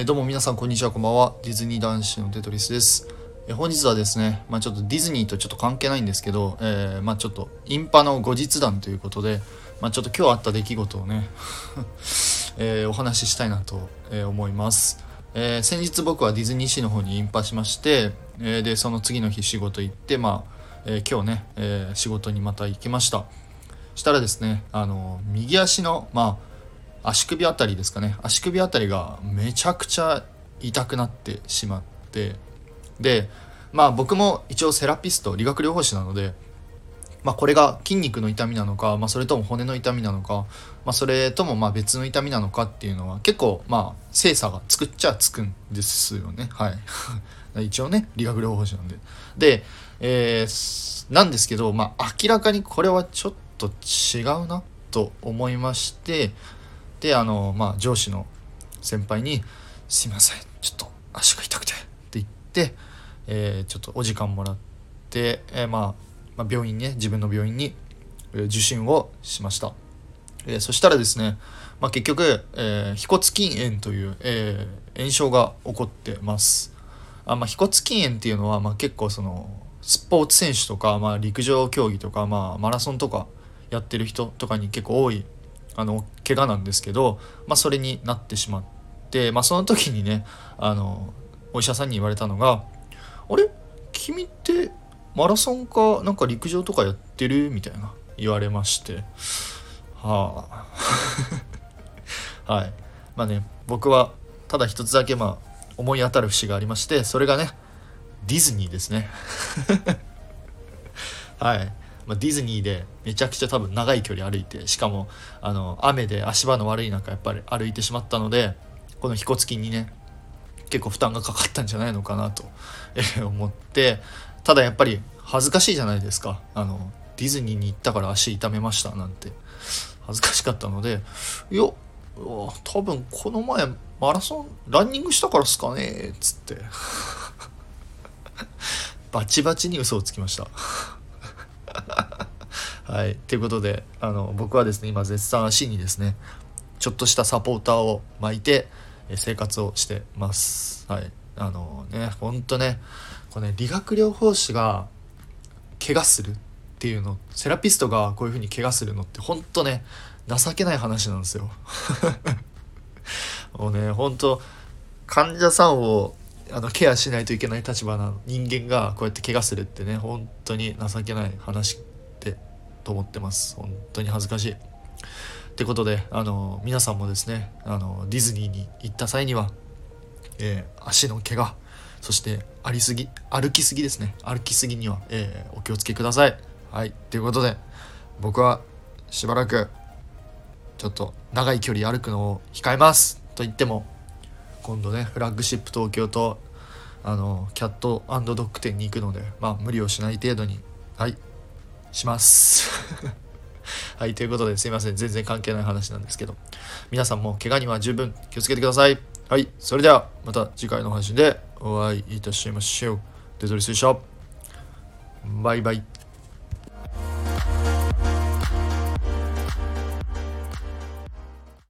えー、どうも皆さんこんにちはこんばんは。ディズニー男子のテトリスです、えー、本日はですね、まあ、ちょっとディズニーとちょっと関係ないんですけど、えー、まあ、ちょっとインパの後日談ということで、まあ、ちょっと今日あった出来事をね、えお話ししたいなと思います、え先日僕はディズニーシーの方にインパしまして、えでその次の日仕事行ってまあ、え今日ね、え仕事にまた行きました。したらですねあの右足のまあ足首あたりですかね。足首あたりがめちゃくちゃ痛くなってしまって。でまあ僕も一応セラピスト理学療法士なのでまあ、これが筋肉の痛みなのか、まあ、それとも骨の痛みなのか、まあ、それともまあ別の痛みなのかっていうのは結構まあ精査がつくっちゃつくんですよね。はい。一応ね理学療法士なんで。で、えー、なんですけど、まあ、明らかにこれはちょっと違うなと思いましてであの、まあ、上司の先輩に「すいませんちょっと足が痛くて」って言って、えー、ちょっとお時間もらって、えー、まあ、まあ、病院ね自分の病院に受診をしました、えー、そしたらですね、まあ、結局、え腓骨筋炎という、え炎症が起こってます。あ、まあ、腓骨筋炎っていうのは、まあ、結構そのスポーツ選手とか、まあ、陸上競技とか、まあ、マラソンとかやってる人とかに結構多いあの怪我なんですけど、まあ、それになってしまって、まあ、その時にねあのお医者さんに言われたのが「あれ？君ってマラソンかなんか陸上とかやってる?」みたいな言われまして。はあ。はい。まあね僕はただ一つだけまあ思い当たる節がありましてそれがねディズニーですね。はい。まあ、ディズニーでめちゃくちゃ多分長い距離歩いてしかもあの雨で足場の悪い中やっぱり歩いてしまったのでこの腓骨筋にね結構負担がかかったんじゃないのかなと、え思ってただやっぱり恥ずかしいじゃないですか。あのディズニーに行ったから足痛めましたなんて。恥ずかしかったのでいや多分この前マラソンランニングしたからっすかねっつって。バチバチに嘘をつきました。はい。ということで、あの、僕はですね、今絶賛足にですね、ちょっとしたサポーターを巻いて、え生活をしてます。はい。あのね、ほんとね、これね、理学療法士が怪我するっていうの、セラピストがこういう風に怪我するのってほんとね、情けない話なんですよ。もうね、ほんと、患者さんをあのケアしないといけない立場な人間がこうやって怪我するってね本当に情けない話ってと思ってます。本当に恥ずかしい。ってことであの皆さんもですねあのディズニーに行った際には、えー、足の怪我そしてありすぎ歩きすぎですね。歩きすぎには、えー、お気をつけください。はい。ということで僕はしばらくちょっと長い距離歩くのを控えます。と言っても今度ねフラッグシップ東京とあのキャットドッグ店に行くのでまあ無理をしない程度にはいします。はいということですいません。全然関係ない話なんですけど。皆さんも怪我には十分気をつけてください。はいそれではまた次回の配信でお会いいたしましょう。デトリスでしたバイバイ。